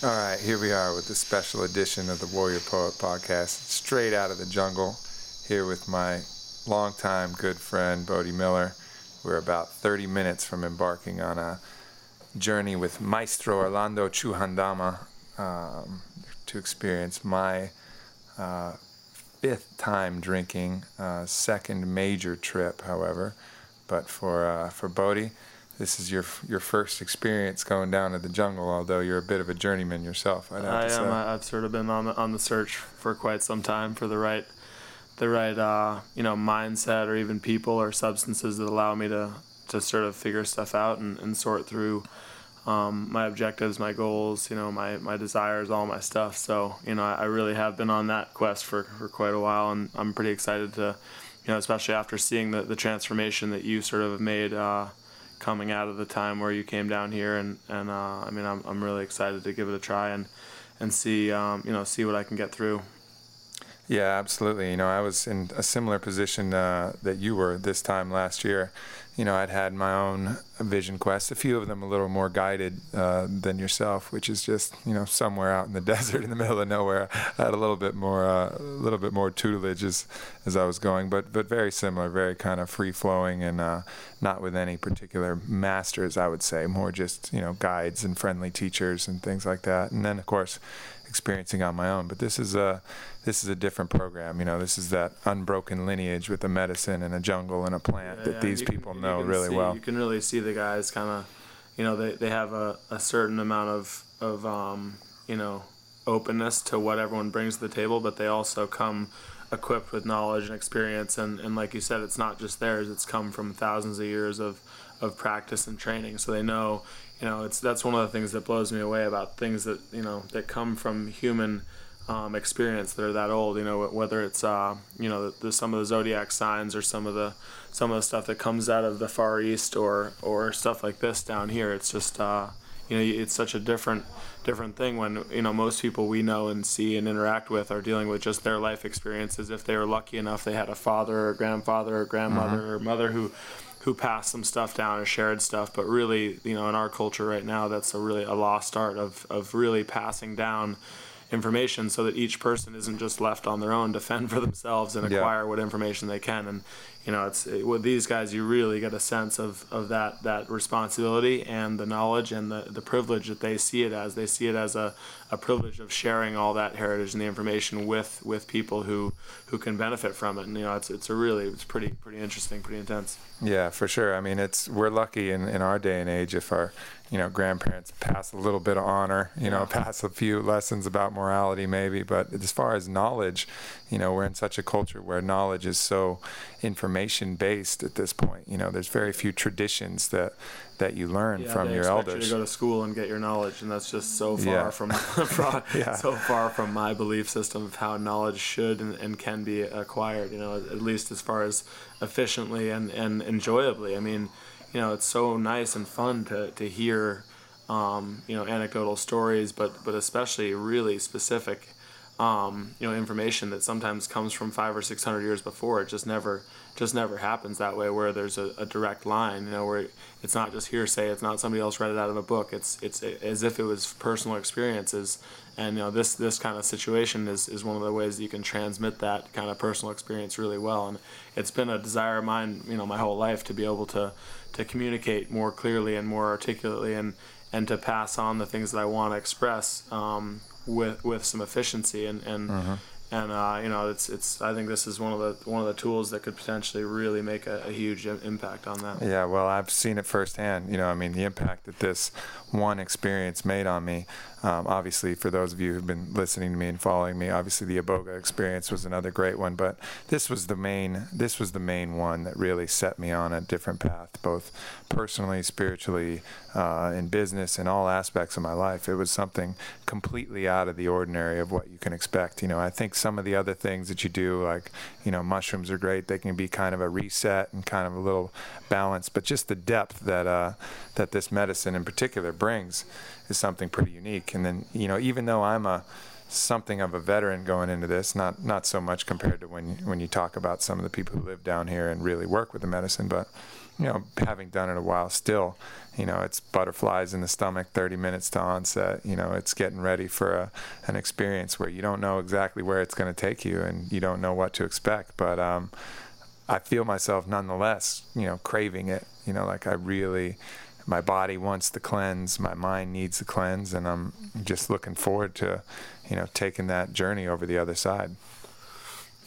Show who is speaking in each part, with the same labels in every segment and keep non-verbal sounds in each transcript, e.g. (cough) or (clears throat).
Speaker 1: All right, here we are with the special edition of the Warrior Poet podcast, straight out of the jungle, here with my longtime good friend, Bode Miller. We're about 30 minutes from embarking on a journey with Maestro Orlando Chuhandama um, to experience my uh, fifth time drinking, uh, second major trip, however. But for, uh, for Bode, this is your your first experience going down to the jungle, although you're a bit of a journeyman yourself.
Speaker 2: I am. I've sort of been on the on the search for quite some time for the right the right uh, you know mindset or even people or substances that allow me to to sort of figure stuff out and, and sort through um, my objectives, my goals, you know, my, my desires, all my stuff. So, you know, I, I really have been on that quest for, for quite a while, and I'm pretty excited to, you know, especially after seeing the, the transformation that you sort of made uh, coming out of the time where you came down here, and and uh, I mean I'm I'm really excited to give it a try and and see um, you know see what I can get through.
Speaker 1: Yeah, absolutely. You know, I was in a similar position uh, that you were this time last year. You know, I'd had my own vision quests, a few of them a little more guided uh, than yourself, which is just you know somewhere out in the (laughs) desert in the middle of nowhere. I had a little bit more, uh, a little bit more tutelage as, as I was going, but but very similar, very kind of free flowing and uh, not with any particular masters. I would say more just you know guides and friendly teachers and things like that. And then of course experiencing on my own. But this is a this is a different program. You know, this is that unbroken lineage with a medicine and a jungle and a plant yeah, that yeah. these you people can, know really
Speaker 2: see,
Speaker 1: well.
Speaker 2: You can really see the guys kind of, you know, they, they have a, a certain amount of of um, you know openness to what everyone brings to the table, but they also come equipped with knowledge and experience and, and like you said it's not just theirs it's come from thousands of years of, of practice and training so they know you know, it's that's one of the things that blows me away about things that you know that come from human um, experience that are that old. You know, whether it's uh, you know the, the, some of the zodiac signs or some of the some of the stuff that comes out of the Far East or or stuff like this down here. It's just uh, you know it's such a different different thing when you know most people we know and see and interact with are dealing with just their life experiences. If they were lucky enough, they had a father or grandfather or grandmother mm-hmm. or mother who who passed some stuff down or shared stuff. But really, you know, in our culture right now, that's a really a lost art of of really passing down information so that each person isn't just left on their own to fend for themselves and acquire yeah. what information they can and you know it's it, with these guys you really get a sense of, of that that responsibility and the knowledge and the, the privilege that they see it as. They see it as a, a privilege of sharing all that heritage and the information with with people who who can benefit from it. And you know it's it's a really it's pretty pretty interesting pretty intense.
Speaker 1: Yeah for sure. I mean it's we're lucky in in our day and age if our you know, grandparents pass a little bit of honor, you know, (laughs) pass a few lessons about morality maybe. But as far as knowledge, you know, we're in such a culture where knowledge is so information based at this point. You know, there's very few traditions that that you learn
Speaker 2: yeah,
Speaker 1: from your elders.
Speaker 2: You to go to school and get your knowledge, and that's just so far yeah. from, (laughs) (laughs) yeah. so far from my belief system of how knowledge should and, and can be acquired. You know, at least as far as efficiently and, and enjoyably. I mean you know, it's so nice and fun to, to hear, um, you know, anecdotal stories, but, but especially really specific, um, you know, information that sometimes comes from five or six hundred years before. It just never, just never happens that way where there's a, a direct line, you know, where it's not just hearsay. It's not somebody else read it out of a book. It's, it's as if it was personal experiences. And, you know, this, this kind of situation is, is one of the ways that you can transmit that kind of personal experience really well. And it's been a desire of mine, you know, my whole life to be able to, to communicate more clearly and more articulately and and to pass on the things that I want to express um, with with some efficiency and and uh-huh and uh, you know it's it's I think this is one of the one of the tools that could potentially really make a, a, huge impact on that.
Speaker 1: Yeah, well, I've seen it firsthand. You know, I mean, the impact that this one experience made on me. Um, obviously, for those of you who've been listening to me and following me, obviously the Iboga experience was another great one. But this was the main this was the main one that really set me on a different path, both personally, spiritually, uh, in business, in all aspects of my life. It was something completely out of the ordinary of what you can expect. You know, I think some of the other things that you do, like, you know, mushrooms are great. They can be kind of a reset and kind of a little balance, but just the depth that uh, that this medicine in particular brings is something pretty unique. And then, you know, even though I'm a something of a veteran going into this. Not not so much compared to when when you talk about some of the people who live down here and really work with the medicine, but you know, having done it a while, still, you know, it's butterflies in the stomach, 30 minutes to onset. You know, it's getting ready for a, an experience where you don't know exactly where it's going to take you and you don't know what to expect. But um, I feel myself nonetheless, you know, craving it. You know, like I really my body wants the cleanse, my mind needs the cleanse, and I'm just looking forward to, you know, taking that journey over the other side.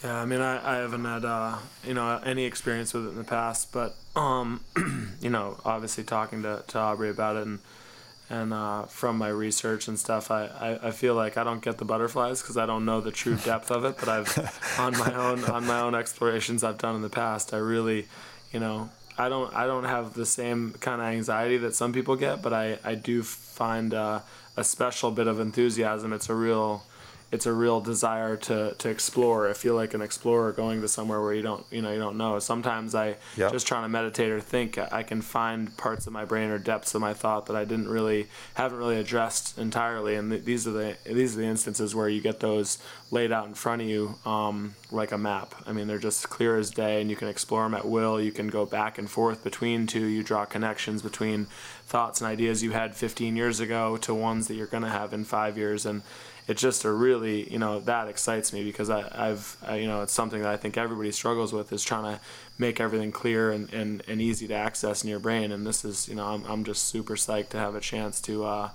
Speaker 2: Yeah, I mean, I, I haven't had uh, you know any experience with it in the past, but um, (clears throat) you know, obviously talking to, to Aubrey about it and and uh, from my research and stuff, I, I, I, feel like I don't get the butterflies because I don't know the true (laughs) depth of it. But I've on my own on my own explorations I've done in the past, I really, you know, I don't I don't have the same kind of anxiety that some people get, but I I do find uh, a special bit of enthusiasm. It's a real it's a real desire to to explore. I feel like an explorer going to somewhere where you don't you know you don't know. Sometimes I yep. just trying to meditate or think, I can find parts of my brain or depths of my thought that I didn't really haven't really addressed entirely. And th- these are the these are the instances where you get those laid out in front of you um, like a map. I mean, they're just clear as day, and you can explore them at will. You can go back and forth between two. You draw connections between thoughts and ideas you had 15 years ago to ones that you're going to have in five years, and it's just a really you know that excites me because I, I've I, you know it's something that I think everybody struggles with is trying to make everything clear and, and, and easy to access in your brain and this is you know I'm, I'm just super psyched to have a chance to uh,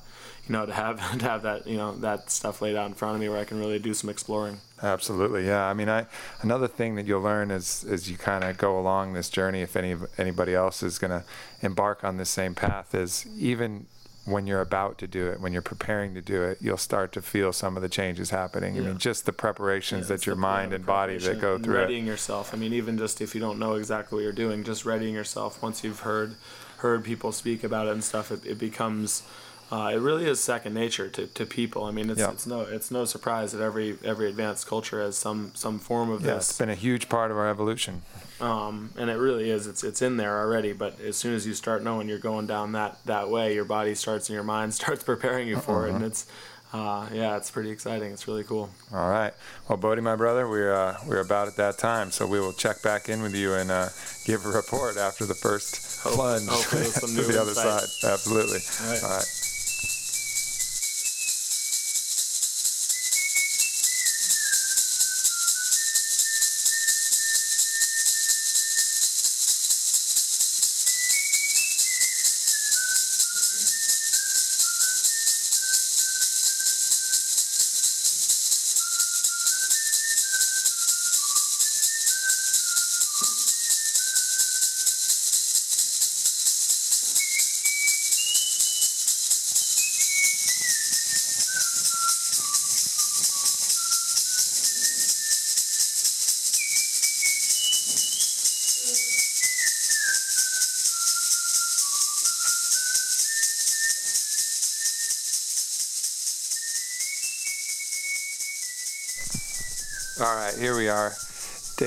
Speaker 2: you know to have (laughs) to have that you know that stuff laid out in front of me where I can really do some exploring.
Speaker 1: Absolutely, yeah. I mean, I another thing that you'll learn as as you kind of go along this journey, if any anybody else is going to embark on this same path, is even when you're about to do it, when you're preparing to do it, you'll start to feel some of the changes happening. Yeah. I mean, just the preparations yeah, that your mind and body that go through.
Speaker 2: Readying it. yourself. I mean, even just if you don't know exactly what you're doing, just readying yourself. Once you've heard heard people speak about it and stuff, it, it becomes uh, it really is second nature to, to people. I mean, it's, yeah. it's no it's no surprise that every every advanced culture has some some form of
Speaker 1: yeah,
Speaker 2: this.
Speaker 1: It's been a huge part of our evolution.
Speaker 2: Um, and it really is. It's it's in there already. But as soon as you start knowing you're going down that that way, your body starts and your mind (laughs) starts preparing you for it, and it's. Uh, yeah, it's pretty exciting. It's really cool.
Speaker 1: All right. Well, Bode, my brother, we're uh, we're about at that time, so we will check back in with you and uh, give a report after the first Hope, plunge (laughs) to the other side. Absolutely. All right. All right.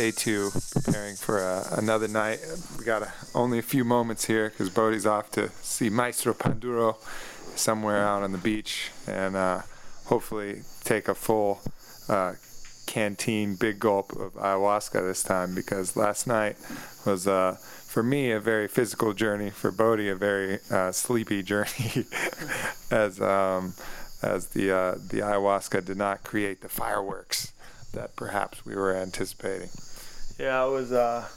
Speaker 1: Day two, preparing for uh, another night. We got a, only a few moments here because Bode's off to see Maestro Panduro somewhere out on the beach and uh, hopefully take a full uh, canteen big gulp of ayahuasca this time because last night was uh, for me a very physical journey for Bode a very uh, sleepy (laughs) journey as um, as the uh, the ayahuasca did not create the fireworks that perhaps we were anticipating.
Speaker 2: Yeah, I was uh,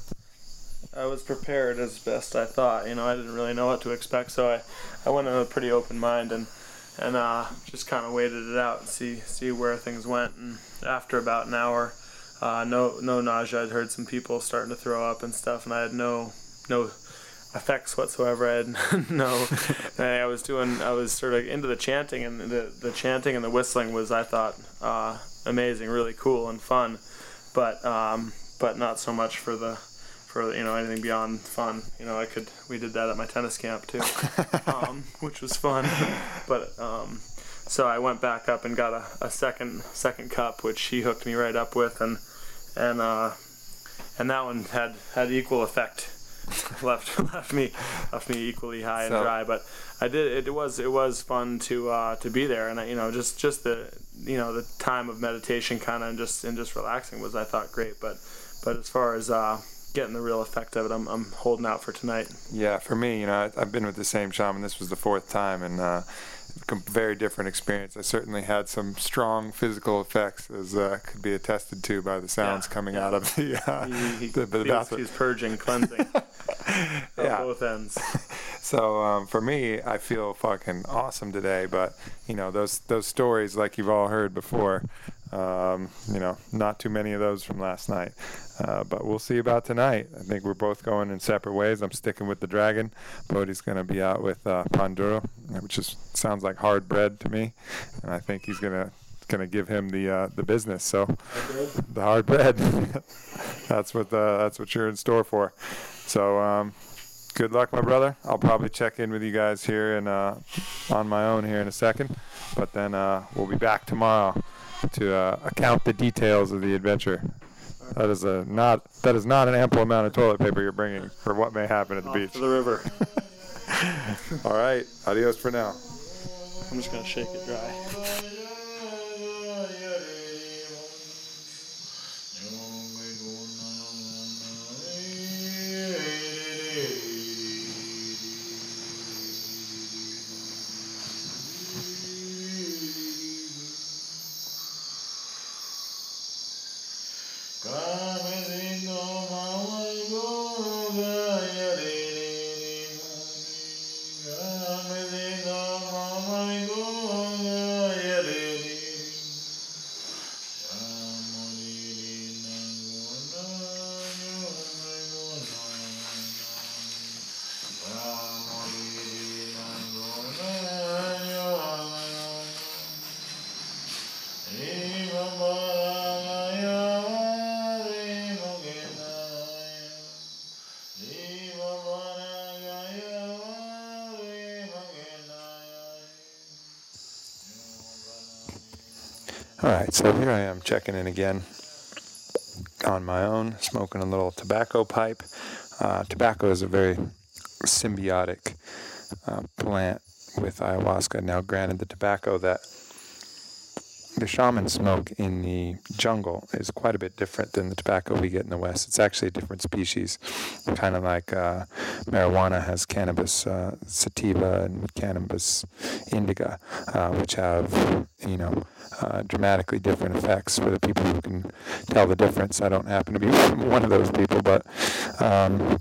Speaker 2: I was prepared as best I thought. You know, I didn't really know what to expect, so I, I went in with a pretty open mind and and uh, just kind of waited it out and see see where things went. And after about an hour, uh, no no nausea. I'd heard some people starting to throw up and stuff, and I had no no effects whatsoever. I had (laughs) no. I was doing. I was sort of into the chanting, and the the chanting and the whistling was, I thought, uh, amazing, really cool and fun, but um, but not so much for the for you know anything beyond fun. You know, I could we did that at my tennis camp too, (laughs) um, which was fun. but um, so I went back up and got a, a second second cup, which he hooked me right up with, and and uh, and that one had had equal effect. (laughs) left (laughs) left me left me equally high and dry, but I did it, it was it was fun to uh, to be there, and I, you know just just the you know the time of meditation kind of and just and just relaxing was I thought great. But but as far as uh, getting the real effect of it, I'm I'm holding out for tonight.
Speaker 1: Yeah, for me, you know, I, have been with the same shaman. This was the fourth time, and. Uh, very different experience. I certainly had some strong physical effects, as uh, could be attested to by the sounds yeah, coming yeah. out of the, uh, (laughs)
Speaker 2: he, he, the, the bathroom. He's purging, cleansing, (laughs) yeah. both ends. (laughs)
Speaker 1: So um, for me, I feel fucking awesome today. But you know, those those stories, like you've all heard before, um, you know, not too many of those from last night. Uh, but we'll see about tonight. I think we're both going in separate ways. I'm sticking with the dragon. Bode's going to be out with uh, Panduro, which is sounds like hard bread to me, and I think he's going to going to give him the uh, the business. So the hard bread. (laughs) that's what the, that's what you're in store for. So um, good luck, my brother. I'll probably check in with you guys here and uh, on my own here in a second, but then uh, we'll be back tomorrow to uh, account the details of the adventure. That is a not that is not an ample amount of toilet paper you're bringing for what may happen at the
Speaker 2: Off
Speaker 1: beach.
Speaker 2: To the river. (laughs)
Speaker 1: All right. Adios for now.
Speaker 2: I'm just gonna shake it dry.
Speaker 1: So here I am checking in again on my own, smoking a little tobacco pipe. Uh, tobacco is a very symbiotic uh, plant with ayahuasca. Now, granted, the tobacco that the shaman smoke in the jungle is quite a bit different than the tobacco we get in the West. It's actually a different species, kind of like uh, marijuana has cannabis uh, sativa and cannabis indica, uh, which have you know uh, dramatically different effects for the people who can tell the difference. I don't happen to be (laughs) one of those people, but. Um,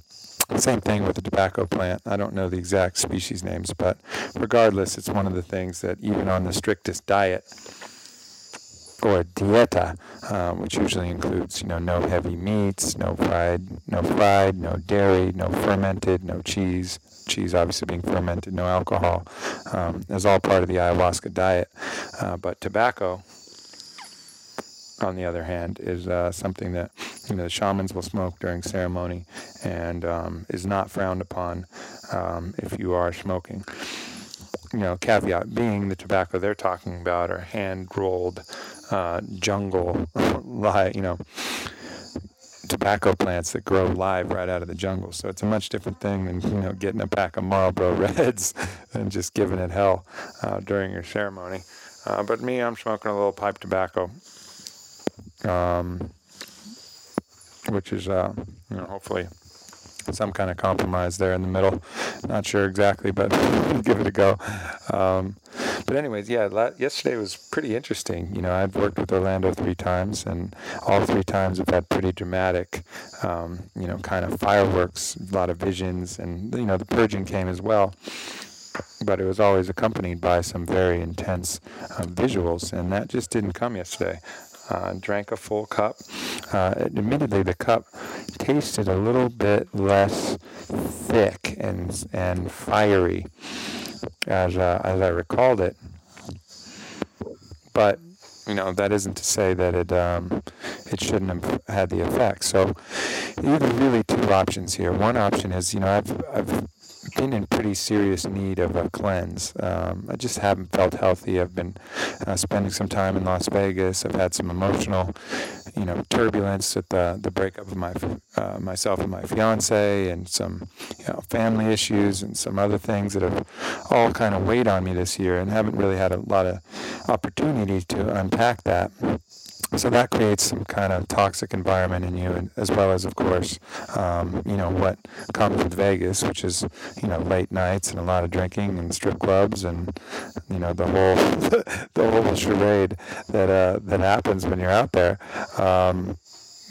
Speaker 1: same thing with the tobacco plant. I don't know the exact species names, but regardless, it's one of the things that even on the strictest diet, or dieta, um, which usually includes, you know, no heavy meats, no fried, no fried, no dairy, no fermented, no cheese. Cheese obviously being fermented, no alcohol, um, is all part of the ayahuasca diet. Uh, but tobacco, on the other hand, is uh, something that you know the shamans will smoke during ceremony and um, is not frowned upon um, if you are smoking you know, caveat being the tobacco they're talking about are hand rolled uh, jungle, (laughs) you know, tobacco plants that grow live right out of the jungle. So it's a much different thing than you know getting a pack of Marlboro (laughs) Reds and just giving it hell uh, during your ceremony. Uh, but me, I'm smoking a little pipe tobacco, um, which is uh, you know hopefully some kind of compromise there in the middle. Not sure exactly, but (laughs) give it a go. Um, but anyways, yeah, la- yesterday was pretty interesting. You know, I've worked with Orlando three times, and all three times have had pretty dramatic, um, you know, kind of fireworks, a lot of visions, and you know, the purging came as well. But it was always accompanied by some very intense uh, visuals, and that just didn't come yesterday uh, drank a full cup. Uh, admittedly, the cup tasted a little bit less thick and and fiery as uh, as I recalled it. But you know that isn't to say that it um, it shouldn't have had the effect. So, either really two options here. One option is you know I've I've been in pretty serious need of a cleanse. Um, I just haven't felt healthy. I've been uh, spending some time in Las Vegas. I've had some emotional, you know, turbulence at the the breakup of my uh, myself and my fiance, and some you know family issues and some other things that have all kind of weighed on me this year, and haven't really had a lot of opportunity to unpack that so that creates some kind of toxic environment in you, and, as well as, of course, um, you know what comes with Vegas, which is you know late nights and a lot of drinking and strip clubs and you know the whole (laughs) the whole charade that uh, that happens when you're out there. Um,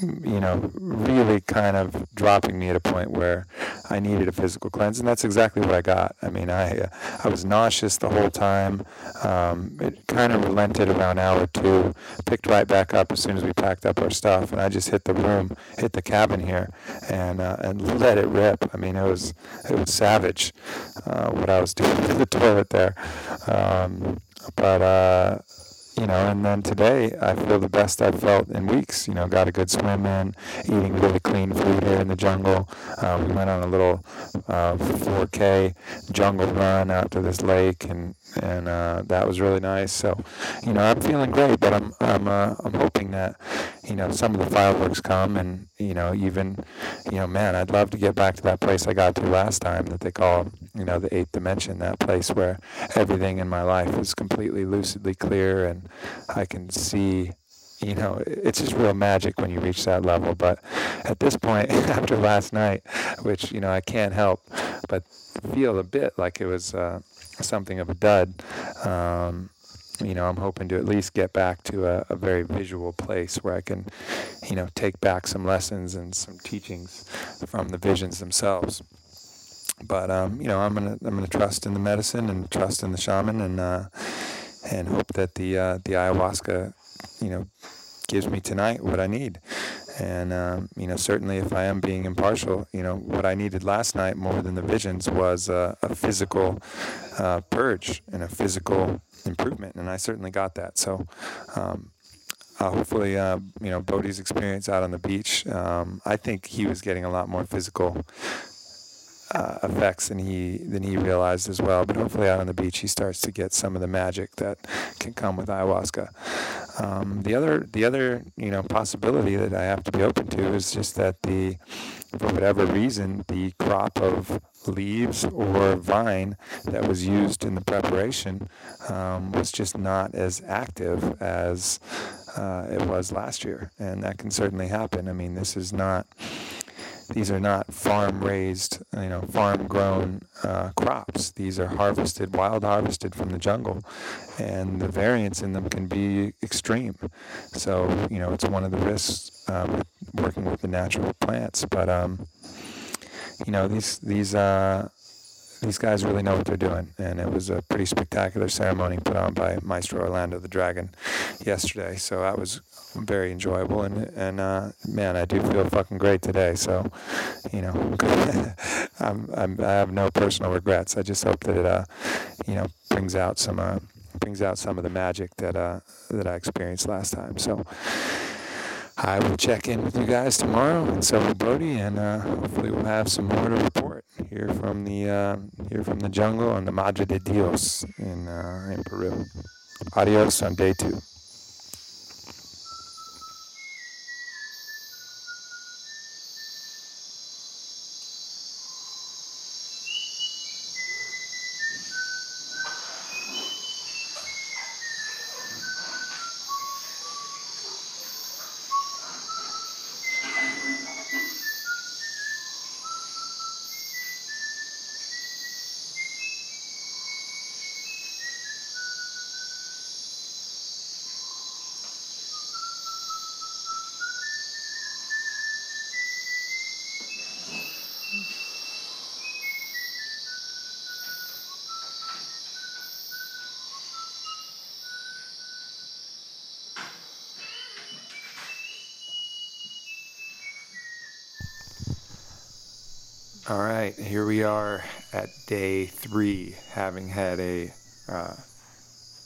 Speaker 1: you know, really kind of dropping me at a point where I needed a physical cleanse, and that's exactly what I got. I mean, I uh, I was nauseous the whole time. Um, it kind of relented around hour two, picked right back up as soon as we packed up our stuff, and I just hit the room, hit the cabin here, and uh, and let it rip. I mean, it was it was savage uh, what I was doing (laughs) to the toilet there, um, but uh, you know, and then today I feel the best I've felt in weeks. You know, got a good swim in, eating really clean food here in the jungle. Uh, we went on a little uh, 4K jungle run out to this lake, and and uh, that was really nice. So, you know, I'm feeling great, but I'm I'm uh, I'm hoping that you know some of the fireworks come, and you know even you know man, I'd love to get back to that place I got to last time that they call you know the eighth dimension, that place where everything in my life is completely lucidly clear, and I can see you know, it's just real magic when you reach that level. But at this point, (laughs) after last night, which, you know, I can't help but feel a bit like it was uh, something of a dud. Um, you know, I'm hoping to at least get back to a, a, very visual place where I can, you know, take back some lessons and some teachings from the visions themselves. But um, you know, I'm gonna I'm gonna trust in the medicine and trust in the shaman and uh, and hope that the uh, the ayahuasca, you know, gives me tonight what I need. And um, you know, certainly, if I am being impartial, you know, what I needed last night more than the visions was a physical uh, purge and a physical improvement, and I certainly got that. So. Um, uh, hopefully, uh, you know, Bode's experience out on the beach. Um, I think he was getting a lot more physical uh, effects than he than he realized as well. But hopefully, out on the beach, he starts to get some of the magic that can come with ayahuasca. Um, the other the other you know possibility that I have to be open to is just that the for whatever reason the crop of leaves or vine that was used in the preparation um, was just not as active as uh, it was last year, and that can certainly happen. I mean, this is not these are not farm raised, you know, farm grown uh, crops. These are harvested, wild harvested from the jungle, and the variance in them can be extreme. So, you know, it's one of the risks uh, working with the natural plants. But, um, you know, these these uh, these guys really know what they're doing, and it was a pretty spectacular ceremony put on by Maestro Orlando the Dragon yesterday. So that was very enjoyable, and and uh, man, I do feel fucking great today. So, you know, (laughs) I'm, I'm, i have no personal regrets. I just hope that it, uh, you know, brings out some uh, brings out some of the magic that uh, that I experienced last time. So. I will check in with you guys tomorrow, and so will Bode, and uh, hopefully we'll have some more to report here from the uh, here from the jungle on the Madre de Dios in uh, in Peru. Adios on day two. All right, here we are at day three, having had a uh,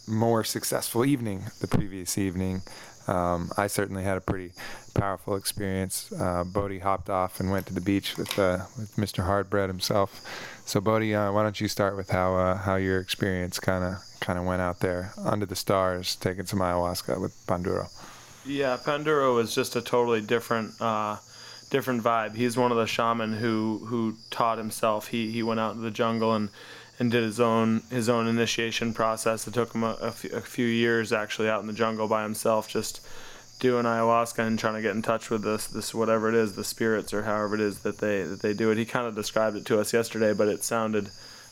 Speaker 1: more successful evening the previous evening. Um, I certainly had a pretty powerful experience. Uh, Bode hopped off and went to the beach with uh, with Mr. Hardbread himself. So Bode, uh, why don't you start with how uh, how your experience kind of kind of went out there under the stars, taking some ayahuasca with Panduro?
Speaker 2: Yeah, Panduro was just a totally different uh, different vibe. He's one of the shaman who who taught himself. He he went out into the jungle and and did his own his own initiation process. It took him a, few, few years actually out in the jungle by himself, just doing ayahuasca and trying to get in touch with this this whatever it is, the spirits or however it is that they that they do it. He kind of described it to us yesterday, but it sounded,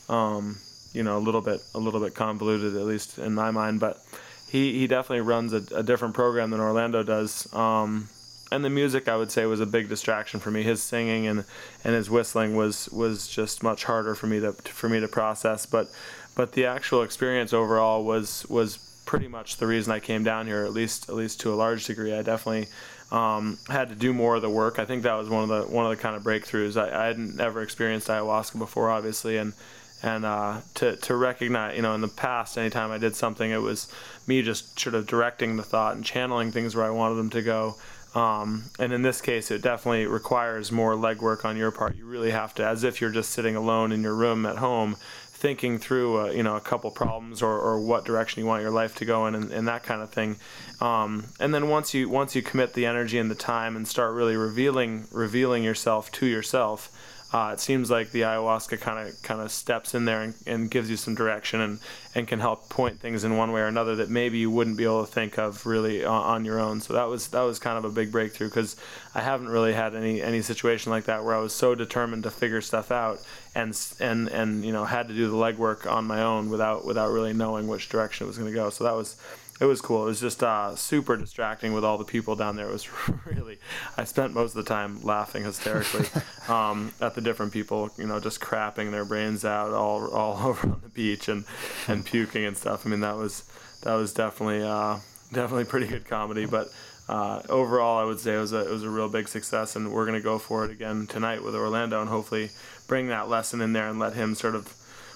Speaker 2: um, you know, a little bit a little bit convoluted, at least in my mind. But he he definitely runs a, a different program than Orlando does. Um, and the music I would say was a big distraction for me. His singing and and his whistling was was just much harder for me to for me to process. But but the actual experience overall was was pretty much the reason I came down here, at least at least to a large degree. I definitely um, had to do more of the work. I think that was one of the one of the kind of breakthroughs. I, I hadn't ever experienced ayahuasca before, obviously, and and uh, to to recognize, you know, in the past, anytime I did something, it was me just sort of directing the thought and channeling things where I wanted them to go. Um, and in this case, it definitely requires more legwork on your part. You really have to, as if you're just sitting alone in your room at home, thinking through, a, uh, you know, a couple problems or, or what direction you want your life to go in, and, and that kind of thing. Um, and then once you once you commit the energy and the time and start really revealing revealing yourself to yourself, uh, it seems like the ayahuasca kind of kind of steps in there and, and, gives you some direction and, and can help point things in one way or another that maybe you wouldn't be able to think of really on, on your own. So that was that was kind of a big breakthrough because I haven't really had any any situation like that where I was so determined to figure stuff out and and and you know had to do the legwork on my own without without really knowing which direction it was going to go. So that was it was cool. It was just uh, super distracting with all the people down there. It was (laughs) really, I spent most of the time laughing hysterically (laughs) um, at the different people, you know, just crapping their brains out all all (laughs) over on the beach and and puking and stuff. I mean, that was that was definitely uh, definitely pretty good comedy, but. Uh, overall, I would say it was a it was a real big success, and we're gonna go for it again tonight with Orlando, and hopefully bring that lesson in there and let him sort of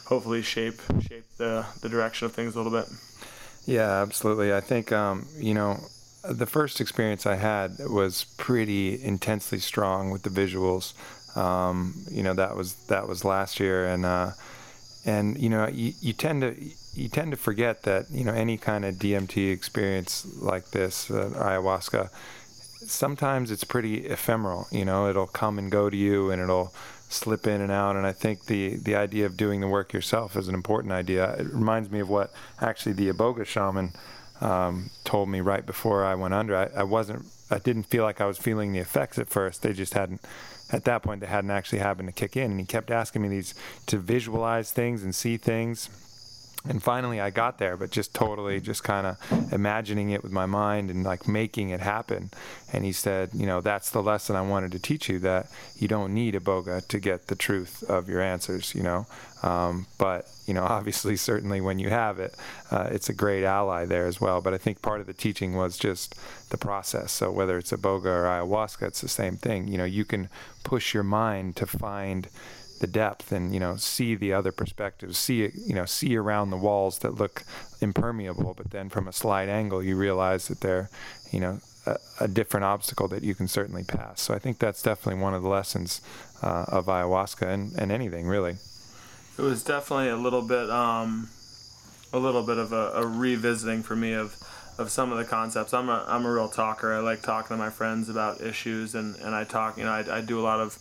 Speaker 2: hopefully shape shape the the direction of things a little bit.
Speaker 1: Yeah, absolutely. I think um, you know the first experience I had was pretty intensely strong with the visuals. Um, you know that was that was last year, and uh, and you know you, you tend to you tend to forget that you know any kind of DMT experience like this, uh, ayahuasca, sometimes it's pretty ephemeral. You know, it'll come and go to you, and it'll slip in and out. And I think the, the idea of doing the work yourself is an important idea. It reminds me of what actually the Iboga shaman um, told me right before I went under. I, I wasn't, I didn't feel like I was feeling the effects at first. They just hadn't, at that point, they hadn't actually happened to kick in. And he kept asking me these to visualize things and see things and finally I got there, but just totally just kind of imagining it with my mind and like making it happen. And he said, you know, that's the lesson I wanted to teach you that you don't need Iboga to get the truth of your answers, you know. Um, but you know, (laughs) obviously, certainly when you have it, uh, it's a great ally there as well. But I think part of the teaching was just the process. So whether it's Iboga or ayahuasca, it's the same thing. You know, you can push your mind to find the depth and you know see the other perspectives see you know see around the walls that look impermeable but then from a slight angle you realize that they're you know a, a different obstacle that you can certainly pass so i think that's definitely one of the lessons uh, of ayahuasca and, and anything really
Speaker 2: it was definitely a little bit um, a little bit of a, a revisiting for me of of some of the concepts. I'm a I'm a real talker. I like talking to my friends about issues, and, and I talk. You know, I, I do a lot of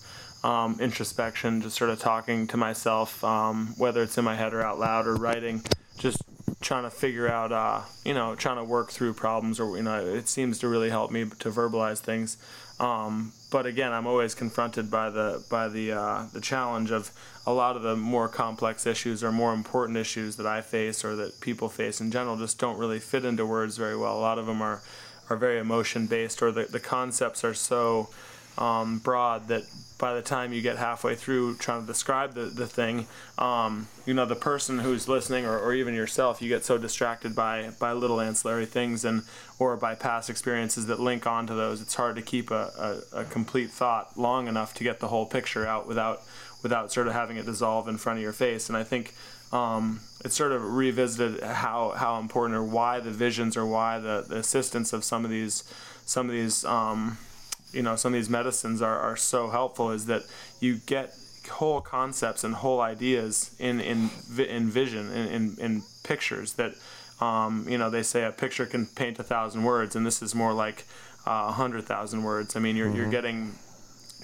Speaker 2: um, introspection, just sort of talking to myself, um, whether it's in my head or out loud or writing, just trying to figure out, uh, you know, trying to work through problems, or you know, it seems to really help me to verbalize things. Um, but again, I'm always confronted by the by the uh, the challenge of a lot of the more complex issues or more important issues that I face or that people face in general just don't really fit into words very well. A lot of them are are very emotion based, or the the concepts are so um, broad that by the time you get halfway through trying to describe the, the thing, um, you know, the person who's listening or, or even yourself, you get so distracted by, by little ancillary things and or by past experiences that link onto those. It's hard to keep a, a, a complete thought long enough to get the whole picture out without without sort of having it dissolve in front of your face. And I think um, it sort of revisited how, how important or why the visions or why the, the assistance of some of these some of these um, you know some of these medicines are, are so helpful is that you get whole concepts and whole ideas in in in vision in in, in pictures that um, you know they say a picture can paint a thousand words and this is more like uh, a uh, hundred thousand words. I mean you're mm-hmm. you're getting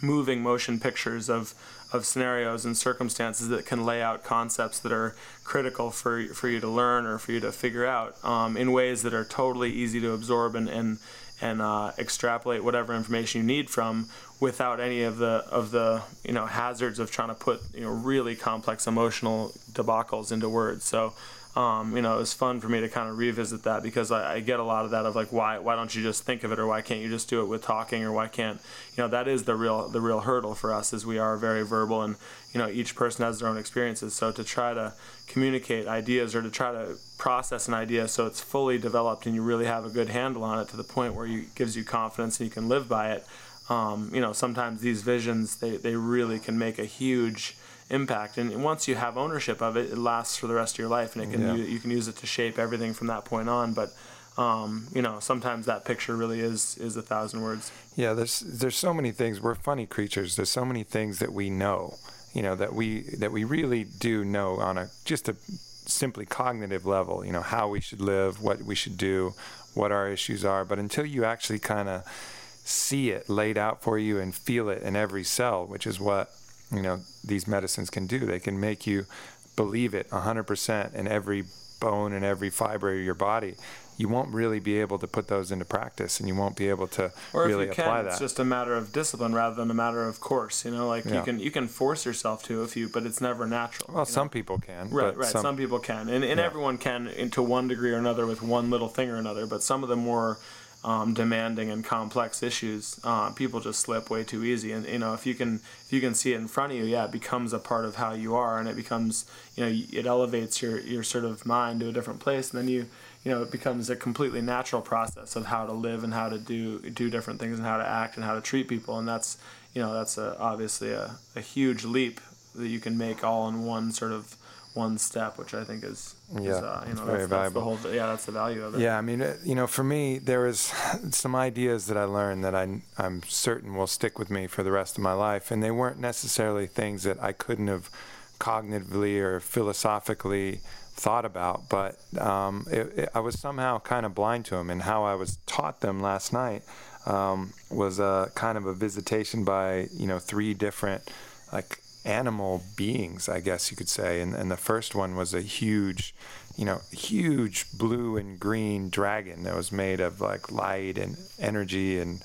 Speaker 2: moving motion pictures of of scenarios and circumstances that can lay out concepts that are critical for for you to learn or for you to figure out um, in ways that are totally easy to absorb and and and uh, extrapolate whatever information you need from without any of the of the you know hazards of trying to put you know really complex emotional debacles into words. So um, you know, it was fun for me to kind of revisit that because I, I, get a lot of that of like, why, why don't you just think of it, or why can't you just do it with talking, or why can't, you know, that is the real, the real hurdle for us is we are very verbal, and you know, each person has their own experiences. So to try to communicate ideas or to try to process an idea so it's fully developed and you really have a good handle on it to the point where you gives you confidence and you can live by it. Um, you know, sometimes these visions they, they really can make a huge impact. And once you have ownership of it, it lasts for the rest of your life, and it can yeah. you, you, can use it to shape everything from that point on. But um, you know, sometimes that picture really is is a thousand words.
Speaker 1: Yeah, there's there's so many things. We're funny creatures. There's so many things that we know. You know that we that we really do know on a just a simply cognitive level. You know how we should live, what we should do, what our issues are. But until you actually kind of see it laid out for you and feel it in every cell, which is what you know these medicines can do. They can make you believe it 100% in every bone and every fiber of your body. You won't really be able to put those into practice, and you won't be able to
Speaker 2: or
Speaker 1: really
Speaker 2: if you
Speaker 1: apply
Speaker 2: can,
Speaker 1: that.
Speaker 2: It's just a matter of discipline rather than a matter of course. You know, like yeah. you can you can force yourself to if you, but it's never natural.
Speaker 1: Well, some know? people can.
Speaker 2: Right, right. Some, some, people can, and, and yeah. everyone can, to one degree or another, with one little thing or another. But some of the more um, demanding and complex issues, uh, people just slip way too easy. And you know, if you can if you can see it in front of you, yeah, it becomes a part of how you are, and it becomes you know it elevates your your sort of mind to a different place, and then you you know it becomes a completely natural process of how to live and how to do do different things and how to act and how to treat people, and that's you know that's a, obviously a, a huge leap that you can make all in one sort of one step, which I think is,
Speaker 1: yeah,
Speaker 2: is, uh, you know,
Speaker 1: very
Speaker 2: that's. That's the whole, yeah, that's the value of it.
Speaker 1: Yeah, I mean, uh, you know, for me, there was (laughs) some ideas that I learned that I, I'm certain will stick with me for the rest of my life, and they weren't necessarily things that I couldn't have cognitively or philosophically thought about, but um, it, it, I was somehow kind of blind to them, and how I was taught them last night um, was a kind of a visitation by you know three different like animal beings, I guess you could say. And, and the first one was a huge, you know, huge blue and green dragon that was made of like light and energy. And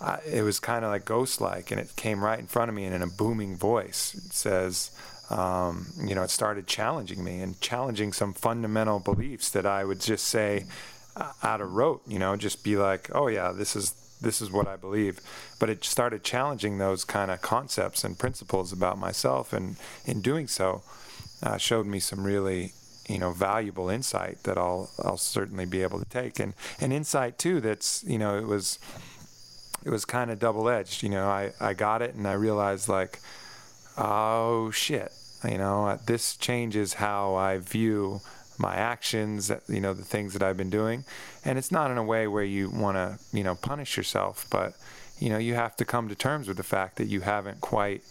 Speaker 1: I, it was kind of like ghost like. And it came right in front of me and in a booming voice it says, um, you know, it started challenging me and challenging some fundamental beliefs that I would just say uh, out of rote, you know, just be like, oh, yeah, this is this is what I believe. But it started challenging those kind of concepts and principles about myself, and in doing so, uh, showed me some really you know valuable insight that I'll I'll certainly be able to take, and an insight too that's you know it was it was kind of double edged. You know, I I got it and I realized like, oh shit, you know, this changes how I view my actions, you know, the things that I've been doing. And it's not in a way where you want to, you know, punish yourself, but, you know, you have to come to terms with the fact that you haven't quite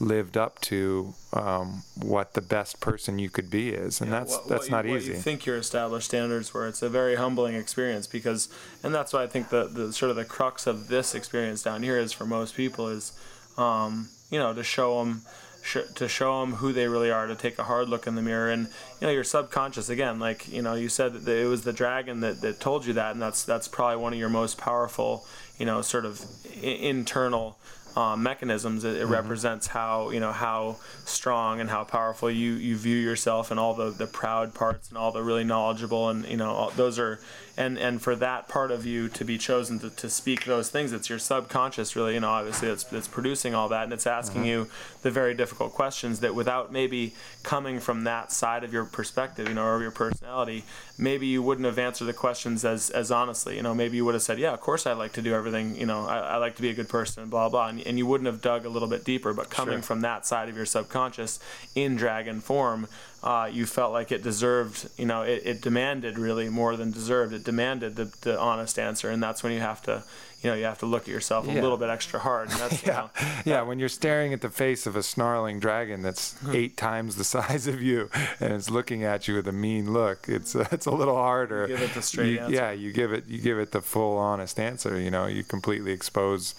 Speaker 1: lived up to um, what the best person you could be is, and yeah, that's what, that's
Speaker 2: what
Speaker 1: not
Speaker 2: you,
Speaker 1: easy.
Speaker 2: You think your established standards were. It's a very humbling experience because, and that's why I think the, the sort of the crux of this experience down here is for most people is, um, you know, to show them sh- to show them who they really are, to take a hard look in the mirror, and you know your subconscious again, like you know you said that it was the dragon that, that told you that, and that's that's probably one of your most powerful, you know, sort of I- internal uh, mechanisms. It, it mm-hmm. represents how you know how strong and how powerful you, you view yourself, and all the, the proud parts, and all the really knowledgeable, and you know all, those are and and for that part of you to be chosen to, to speak those things it's your subconscious really you know obviously it's, it's producing all that and it's asking mm-hmm. you the very difficult questions that without maybe coming from that side of your perspective you know or your personality maybe you wouldn't have answered the questions as as honestly you know maybe you would have said yeah of course i like to do everything you know i, I like to be a good person blah blah and, and you wouldn't have dug a little bit deeper but coming sure. from that side of your subconscious in dragon form uh, you felt like it deserved, you know, it, it demanded really more than deserved. It demanded the, the honest answer, and that's when you have to, you know, you have to look at yourself yeah. a little bit extra hard. And that's,
Speaker 1: yeah,
Speaker 2: you know,
Speaker 1: yeah. When you're staring at the face of a snarling dragon that's hmm. eight times the (laughs) size of you, and it's looking at you with a mean look, it's uh, it's a little harder.
Speaker 2: You give it the straight
Speaker 1: you,
Speaker 2: answer.
Speaker 1: Yeah, you give it you give it the full honest answer. You know, you completely expose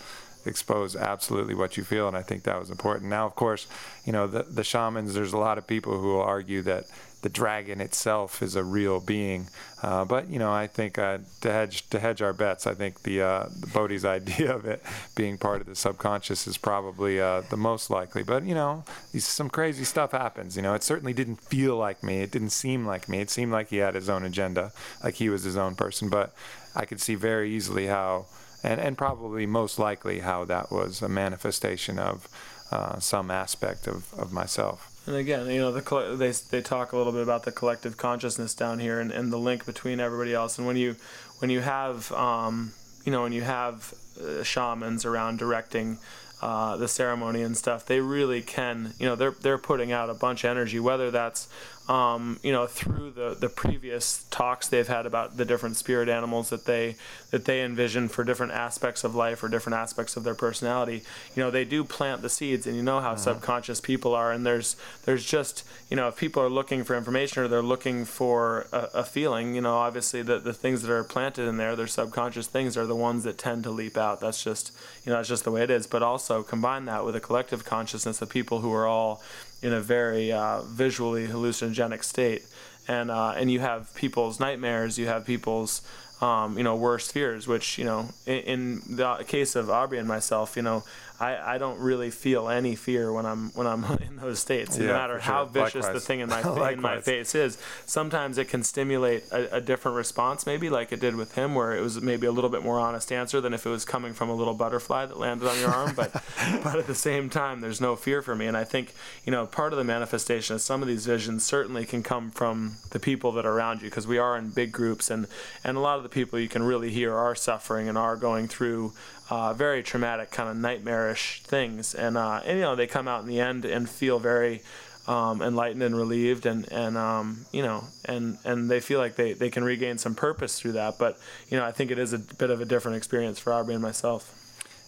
Speaker 1: expose absolutely what you feel, and I think that was important. Now, of course, you know the the shamans. There's a lot of people who will argue that the dragon itself is a real being. Uh, but you know, I think uh, to hedge to hedge our bets, I think the, uh, the Bode's (laughs) idea of it being part of the subconscious is probably uh, the most likely. But you know, some crazy stuff happens. You know, it certainly didn't feel like me. It didn't seem like me. It seemed like he had his own agenda, like he was his own person. But I could see very easily how, and and probably most likely how that was a manifestation of uh, some aspect of, of myself.
Speaker 2: And again, you know, the they they talk a little bit about the collective consciousness down here and, and the link between everybody else. And when you when you have um, you know when you have uh, shamans around directing uh, the ceremony and stuff, they really can. You know, they're they're putting out a bunch of energy, whether that's um, you know, through the, the previous talks they've had about the different spirit animals that they that they envision for different aspects of life or different aspects of their personality. You know, they do plant the seeds, and you know how mm-hmm. subconscious people are. And there's there's just you know, if people are looking for information or they're looking for a, a feeling, you know, obviously the the things that are planted in there, their subconscious things, are the ones that tend to leap out. That's just you know, that's just the way it is. But also combine that with a collective consciousness of people who are all in a very uh, visually hallucinogenic state. And, uh, and you have people's nightmares, you have people's um, you know worst fears, which you know in, in, the case of Aubrey and myself, you know I, I don't really feel any fear when I'm when I'm (laughs) in those states. Yeah, no matter how sure. vicious Likewise. the thing in my (laughs) in my face is, sometimes it can stimulate a, a, different response, maybe like it did with him, where it was maybe a little bit more honest answer than if it was coming from a little butterfly that landed on your arm. But (laughs) but at the same time, there's no fear for me, and I think you know part of the manifestation of some of these visions certainly can come from the people that are around you, because we are in big groups, and and a lot of the people you can really hear are suffering and are going through uh, very traumatic, kind of nightmarish things, and uh, and you know they come out in the end and feel very um, enlightened and relieved, and and um, you know and and they feel like they, they can regain some purpose through that. But you know I think it is a bit of a different experience for Aubrey and myself.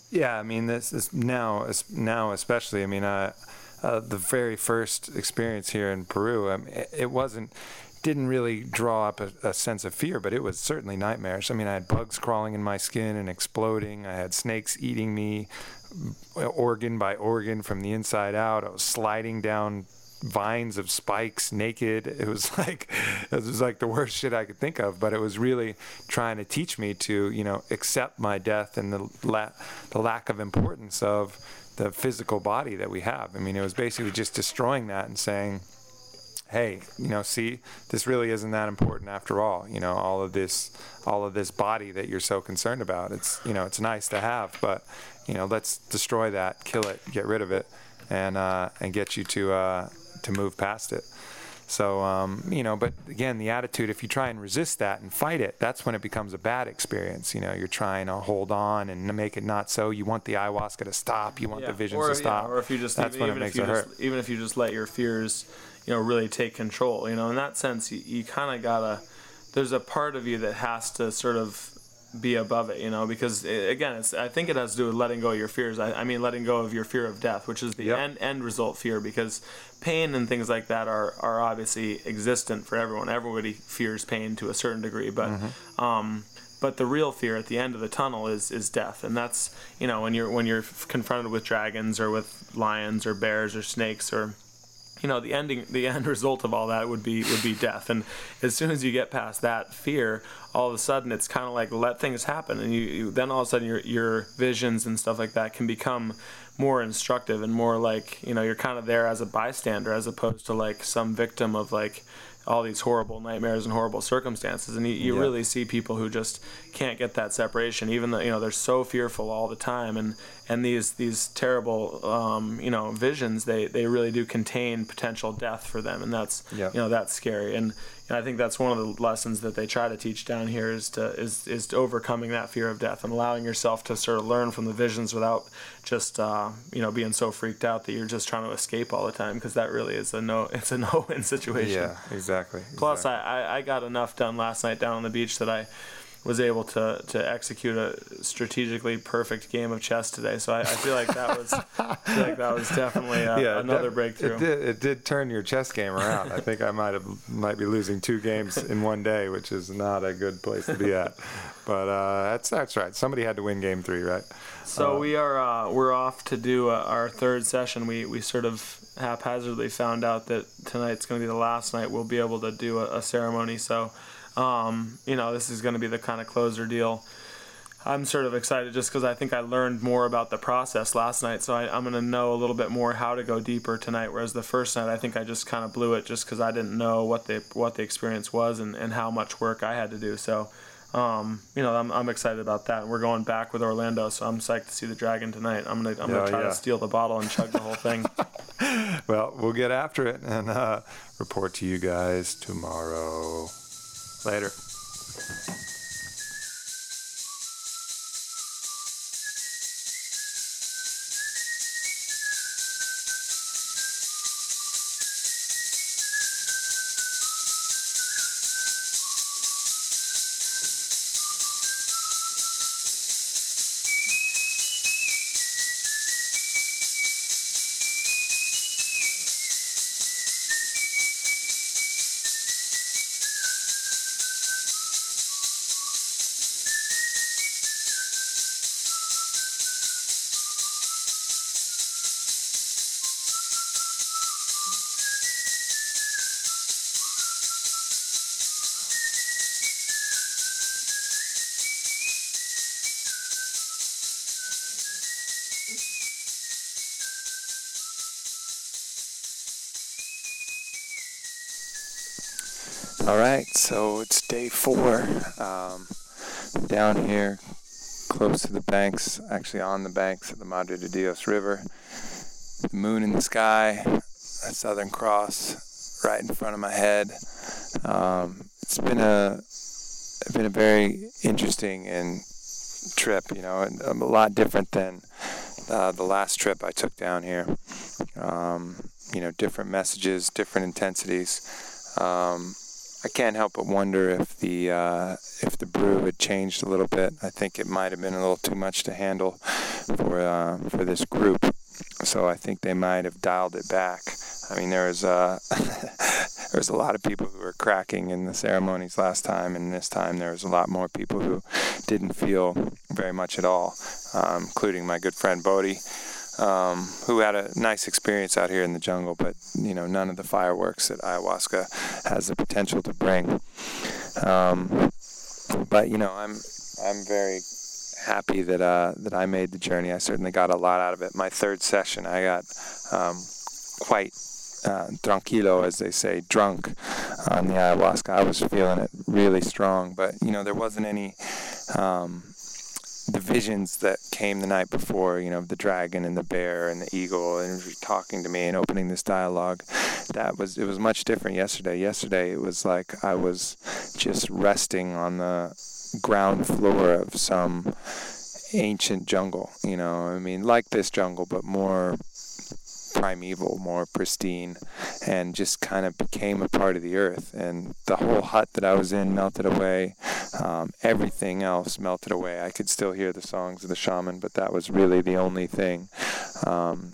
Speaker 1: Yeah, I mean this is now now especially. I mean, uh, uh, the very first experience here in Peru, it wasn't didn't really draw up a, a, sense of fear, but it was certainly nightmarish. I mean, I had bugs crawling in my skin and exploding. I had snakes eating me, organ by organ from the inside out. I was sliding down vines of spikes naked. It was (laughs) like it was like the worst shit I could think of. But it was really trying to teach me to you know accept my death and the la- the lack of importance of the physical body that we have. I mean, it was basically just destroying that and saying hey, you know, see, this really isn't that important after all. You know, all of this, all of this body that you're so concerned about. It's, you know, it's nice to have, but, you know, let's destroy that, kill it, get rid of it, and uh, and get you to uh, to move past it. So, um, you know, but again, the attitude, if you try and resist that and fight it, that's when it becomes a bad experience. You know, you're trying to hold on and make it not so. You want the ayahuasca to stop. You want
Speaker 2: yeah.
Speaker 1: the visions
Speaker 2: or,
Speaker 1: to stop.
Speaker 2: Yeah, or if you just, that's even, when it makes it hurt. Just, even if you just let your fears you know really take control you know in that sense you, you kind of gotta there's a part of you that has to sort of be above it you know because it, again it's i think it has to do with letting go of your fears i, I mean letting go of your fear of death which is the yep. end end result fear because pain and things like that are are obviously existent for everyone everybody fears pain to a certain degree but mm-hmm. um but the real fear at the end of the tunnel is is death and that's you know when you're when you're confronted with dragons or with lions or bears or snakes or you know the ending the end (laughs) result of all that would be would be death. And as soon as you get past that fear all of a sudden it's kind of like let things happen. And you, you, then all of a sudden your your visions and stuff like that can become more instructive and more like you know you're kind of there as a bystander as opposed to like some victim of like all these horrible nightmares and horrible circumstances and you, you yeah. really see people who just can't get that separation even though you know they're so fearful all the time and and these these terrible um, you know visions they they really do contain potential death for them and that's yeah. you know that's scary and and I think that's one of the lessons that they try to teach down here is to is is to overcoming that fear of death and allowing yourself to sort of learn from the visions without just uh, you know being so freaked out that you're just trying to escape all the time because that really is a no (laughs) it's a no win situation.
Speaker 1: Yeah, exactly.
Speaker 2: Plus,
Speaker 1: exactly.
Speaker 2: I, I got enough done last night down on the beach that I was able to to execute a strategically perfect game of chess today. So I, I feel like that was feel like that was definitely a, yeah, another def- breakthrough.
Speaker 1: It did, it did turn your chess game around. I think I might have might be losing two games in one day, which is not a good place to be at. But uh, that's that's right. Somebody had to win game three, right?
Speaker 2: So uh, we are uh, we're off to do uh, our third session. We we sort of haphazardly found out that tonight's going to be the last night we'll be able to do a, a ceremony. So um, you know, this is going to be the kind of closer deal. I'm sort of excited just because I think I learned more about the process last night, so I, am going to know a little bit more how to go deeper tonight. Whereas the first night, I think I just kind of blew it just because I didn't know what the what the experience was and, and how much work I had to do. So, um, you know, I'm, I'm excited about that. We're going back with Orlando, so I'm psyched to see the Dragon tonight. I'm gonna I'm gonna try yeah. to steal the bottle and chug the whole thing. (laughs)
Speaker 1: well, we'll get after it and uh, report to you guys tomorrow. Later. Um, down here, close to the banks, actually on the banks of the Madre de Dios River. The moon in the sky, a Southern Cross right in front of my head. Um, it's been a been a very interesting and trip, you know, a lot different than uh, the last trip I took down here. Um, you know, different messages, different intensities. Um, I can't help but wonder if the uh, if the brew had changed a little bit. I think it might have been a little too much to handle for uh, for this group, so I think they might have dialed it back. I mean, there was uh, (laughs) there was a lot of people who were cracking in the ceremonies last time, and this time there was a lot more people who didn't feel very much at all, um, including my good friend Bode um, who had a nice experience out here in the jungle, but you know none of the fireworks that ayahuasca has the potential to bring. Um, but you know, I'm I'm very happy that uh, that I made the journey. I certainly got a lot out of it. My third session, I got um, quite uh, tranquilo, as they say, drunk on the ayahuasca. I was feeling it really strong, but you know there wasn't any um, the visions that came the night before, you know, the dragon and the bear and the eagle and talking to me and opening this dialogue, that was it was much different yesterday. Yesterday it was like I was just resting on the ground floor of some ancient jungle, you know, I mean like this jungle but more primeval, more pristine, and just kind of became a part of the earth. And the whole hut that I was in melted away. Um, everything else melted away. I could still hear the songs of the shaman, but that was really the only thing um,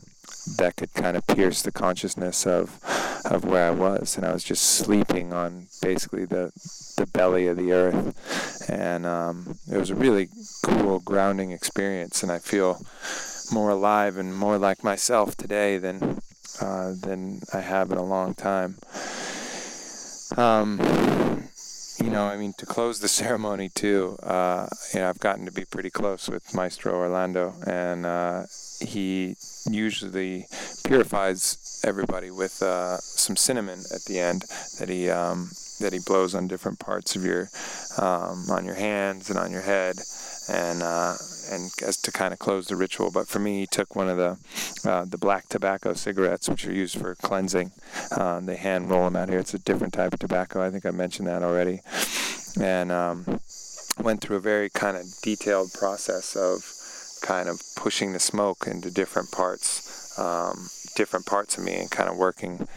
Speaker 1: that could kind of pierce the consciousness of of where I was. And I was just sleeping on basically the the belly of the earth, and um, it was a really cool grounding experience. And I feel more alive and more like myself today than uh, than I have in a long time. Um, you know, I mean, to close the (laughs) ceremony too, uh, you know, I've gotten to be pretty close with Maestro Orlando, and uh, he usually purifies everybody with uh, some cinnamon at the end that he um, that he blows on different parts of your um, on your hands and on your head, and uh, and as to kind of close the ritual. But for me, he took one of the uh, the black tobacco cigarettes, which are used for cleansing. Um, they hand roll them out here. It's a different type of tobacco. I think I mentioned that already, and um, went through a very kind of detailed process of kind of pushing the smoke into different parts. Um, different parts of me and kind of working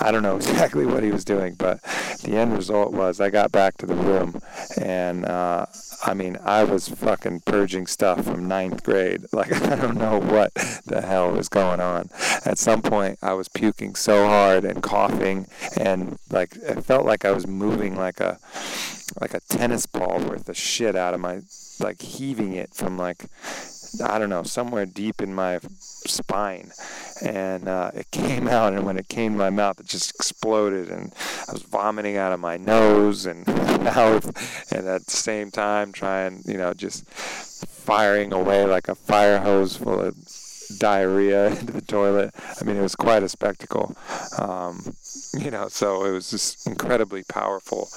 Speaker 1: I don't know (laughs) exactly what he was doing, but the end result was I got back to the room and uh, I mean, I was fucking purging stuff from ninth grade. (laughs) Like, I don't know what the hell was going on. At some point, I was puking so hard and coughing, and like, it felt like I was moving like a like a tennis ball worth of shit out of my, like, heaving it from like I don't know, somewhere deep in my spine. And uh, it came out, and when it came to my mouth, it just exploded, and I was vomiting out of my nose and (laughs) mouth, and at the same time, trying, you know, just firing away like a fire hose full of diarrhea (laughs) into the toilet. I mean, it was quite a spectacle. Um, you know, so it was just incredibly powerful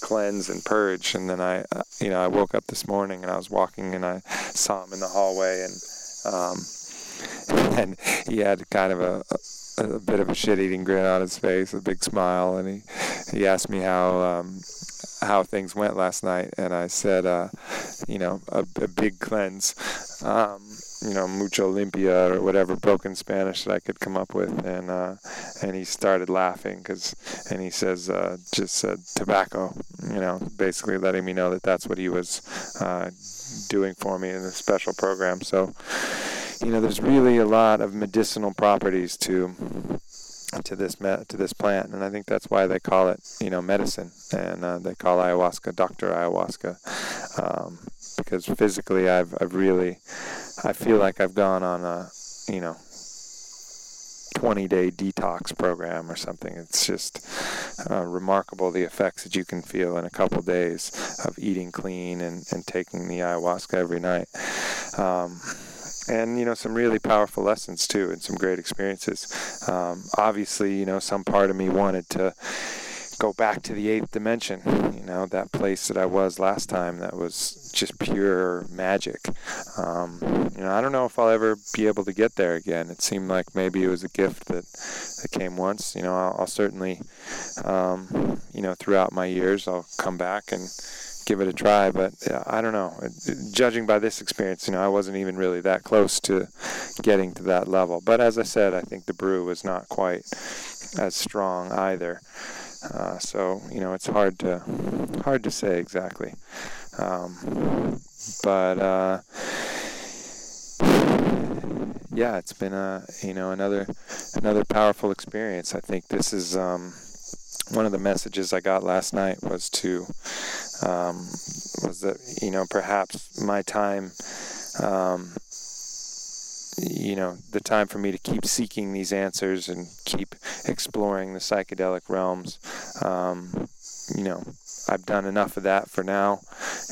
Speaker 1: cleanse and purge. And then I, uh, you know, I woke up this morning and I was walking and I saw him in the hallway and, um, (laughs) and he had kind of a, a, a bit of a shit-eating grin on his face, a big smile, and he he asked me how um, how things went last night, and I said, uh, you know, a, a big cleanse. Um, you know, mucho limpia or whatever broken Spanish that I could come up with, and uh, and he started laughing because, and he says, uh, just said tobacco, you know, basically letting me know that that's what he was uh, doing for me in the special program. So, you know, there's really a lot of medicinal properties to to this me- to this plant, and I think that's why they call it, you know, medicine, and uh, they call ayahuasca Doctor Ayahuasca, um, because physically I've I've really I feel like I've gone on a, you know, 20 day detox program or something. It's just uh, remarkable the effects that you can feel in a couple days of eating clean and, and taking the ayahuasca every night. Um, and you know some really powerful lessons too and some great experiences um, obviously you know some part of me wanted to go back to the eighth dimension, you know, that place that I was last time that was just pure magic. Um, you know, I don't know if I'll ever be able to get there again. It seemed like maybe it was a gift that, that came once. You know, I'll, I'll certainly, um, you know, throughout my years, I'll come back and give it a try. But yeah, I don't know. Judging by this experience, you know, I wasn't even really that close to getting to that level. But as I said, I think the brew was not quite as strong either. Uh, so you know, it's hard to hard to say exactly. Um, but uh, yeah, it's been a you know another another powerful experience. I think this is um, one of the messages I got last night was to um, was that you know perhaps my time um, you know, the time for me to keep seeking these answers and keep exploring the psychedelic realms. Um, you know, I've done enough of that for now,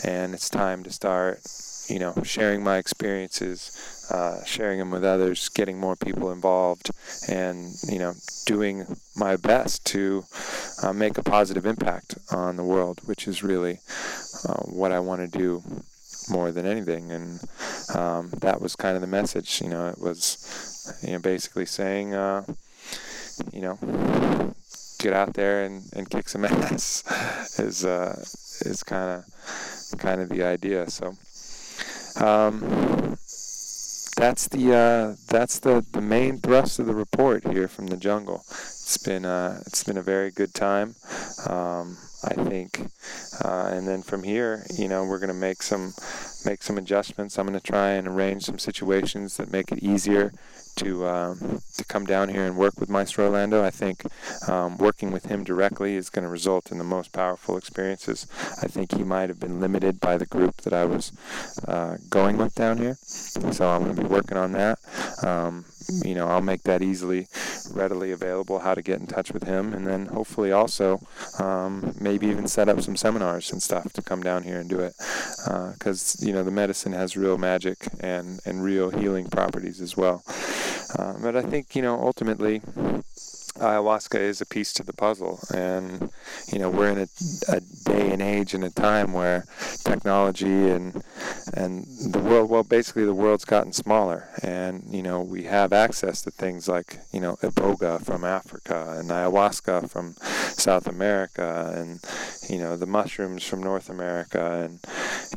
Speaker 1: and it's time to start, you know, sharing my experiences, uh, sharing them with others, getting more people involved, and, you know, doing my best to uh, make a positive impact on the world, which is really uh, what I want to do more than anything. And um, that was kind of the message. You know, it was, you know, basically saying, uh, you know, get out there and, and kick some (laughs) ass is uh, is kind of kind of the idea. So. Um, that's the uh, that's the, the main thrust of the report here from the jungle. It's been uh, it's been a very good time. Um, I think. Uh, and then from here, you know, we're going to make some make some adjustments. I'm going to try and arrange some situations that make it easier to um, to come down here and work with Maestro Orlando. I think um, working with him directly is going to result in the most powerful experiences. I think he might have been limited by the group that I was uh, going with down here, so I'm going to be working on that. Um, you know, I'll make that easily, readily available, how to get in touch with him, and then hopefully also um, maybe even set up some seminars and stuff to come down here and do it. Because, uh, you know, the medicine has real magic and, and real healing properties as well. Uh, but I think, you know, ultimately, ayahuasca is a piece to the puzzle. And you know we're in a, a, day and age and a time where technology and and the world well basically the world's gotten smaller. And you know we have access to things like you know iboga from africa and ayahuasca from south america and you know the mushrooms from north america and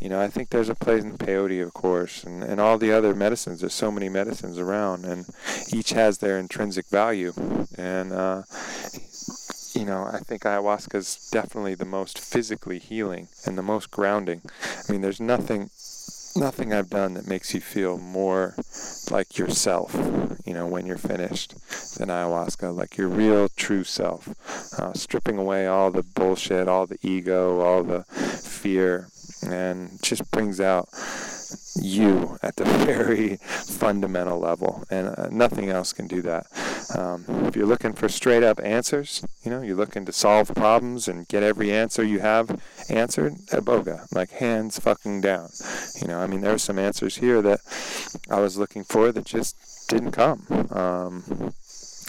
Speaker 1: you know i think there's a place in peyote of course and, and all the other medicines there's so many medicines around and each has their intrinsic value and uh, you know, I think ayahuasca is definitely the most physically healing and the most grounding. I mean, there's nothing nothing I've done that makes you feel more like yourself, you know, when you're finished than ayahuasca, like your real true self, uh, stripping away all the bullshit, all the ego, all the fear, and just brings out you at the (laughs) very fundamental level, and uh, nothing else can do that. Um, if you're looking for straight up answers, you know, you're looking to solve problems and get every answer you have answered, iboga, like hands fucking down. You know, I mean, there are some answers here that I was looking for that just didn't come. Um,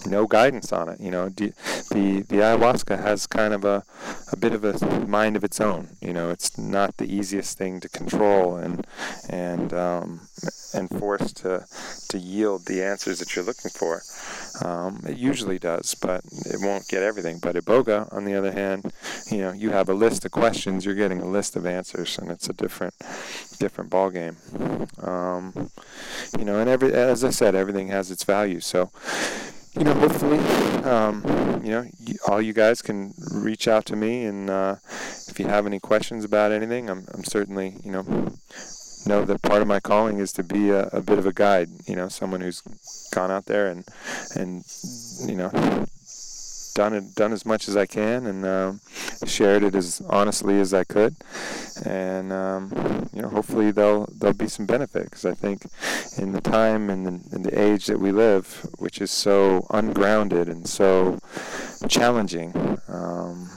Speaker 1: no guidance on it. You know, the the, ayahuasca has kind of a, a bit of a mind of its own. You know, it's not the easiest thing to control and and um, and force to to yield the answers that you're looking for. Um, it usually does, but it won't get everything. But iboga, on the other hand, you know, you have a list of questions, you're getting a list of answers, and it's a different different ball game. Um, you know, and every as I said, everything has its value. So you know, hopefully, um, you know, all you guys can reach out to me, and uh, if you have any questions about anything, I'm, I'm certainly, you know, know that part of my calling is to be a, a bit of a guide. You know, someone who's gone out there and and you know done it, done as much as I can, and um, shared it as honestly as I could. And um, you know, hopefully there'll there'll be some benefit because I think in the time and the, in the age that we live, which is so ungrounded and so challenging. Um,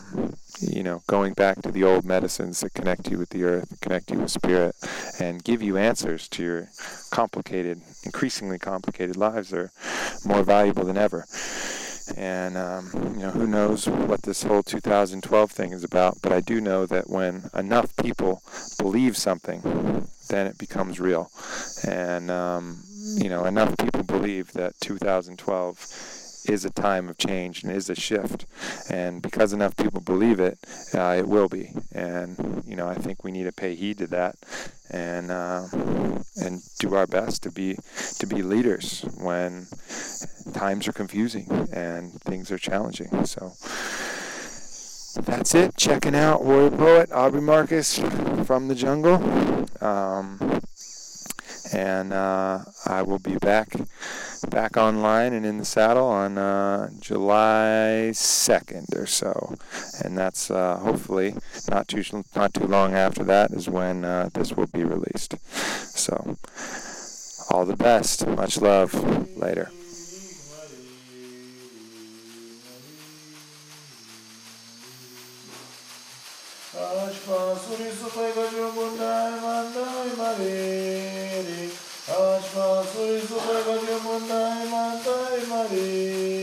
Speaker 1: you know, going back to the old medicines that connect you with the earth, connect you with spirit, and give you answers to your complicated, increasingly complicated lives are more valuable than ever. And um, you know, who knows what this whole 2012 thing is about? But I do know that when enough people believe something, then it becomes real. And um, you know, enough people believe that 2012 is a time of change and is a shift. And because enough people believe it, uh, it will be. And you know, I think we need to pay heed to that and uh, and do our best to be to be leaders when times are confusing and things are challenging. So. That's it. Checking out Warrior Poet Aubrey Marcus from the jungle. Um, and uh, I will be back back online and in the saddle on uh, July 2nd or so, and that's uh, hopefully not too not too long after that is when uh, this will be released. So, all the best. Much love. Later. Ashma suri super gadyo mundai mandai mariri.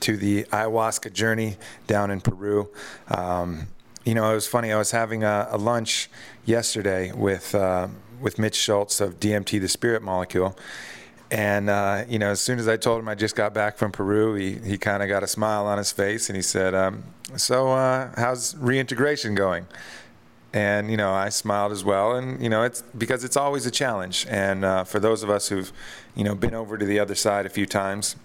Speaker 1: to the ayahuasca journey down in Peru. Um, you know, it was funny. I was having a, a lunch yesterday with uh, with Mitch Schultz of DMT, the Spirit Molecule, and uh, you know, as soon as I told him I just got back from Peru, he he kind of got a smile on his face, and he said, um, "So, uh, how's reintegration going?" And you know, I smiled as well, and you know, it's because it's always a challenge. And uh, for those of us who've, you know, been over to the other side a few times,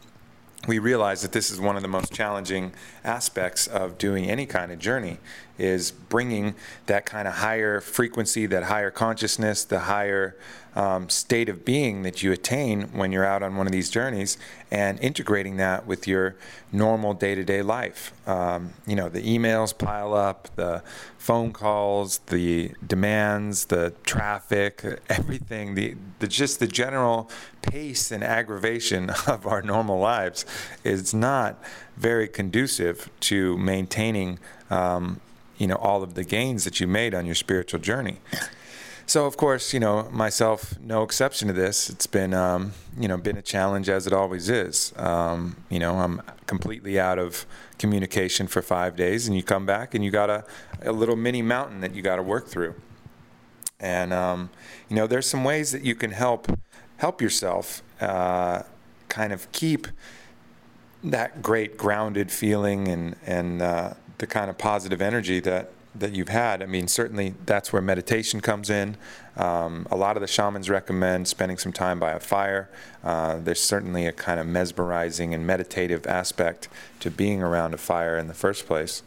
Speaker 1: we realize that this is one of the most challenging aspects of doing any kind of journey is bringing that kind of higher frequency that higher consciousness the higher um, state of being that you attain when you're out on one of these journeys and integrating that with your normal day-to-day life. Um, you know the emails pile up the phone calls the demands the traffic (laughs) everything the, the just the general pace and aggravation (laughs) of our normal lives is not very conducive to maintaining um, you know all of the gains that you made on your spiritual journey so of course, you know myself, no exception to this. It's been, um, you know, been a challenge as it always is. Um, you know, I'm completely out of communication for five days, and you come back and you got a, a little mini mountain that you got to work through. And um, you know, there's some ways that you can help help yourself uh, kind of keep that great grounded feeling and and uh, the kind of positive energy that that you've had, I mean, certainly that's where meditation comes in. Um, a lot of the shamans recommend spending some time by a fire. Uh, there's certainly a kind of mesmerizing and meditative aspect to being around a fire in the first place.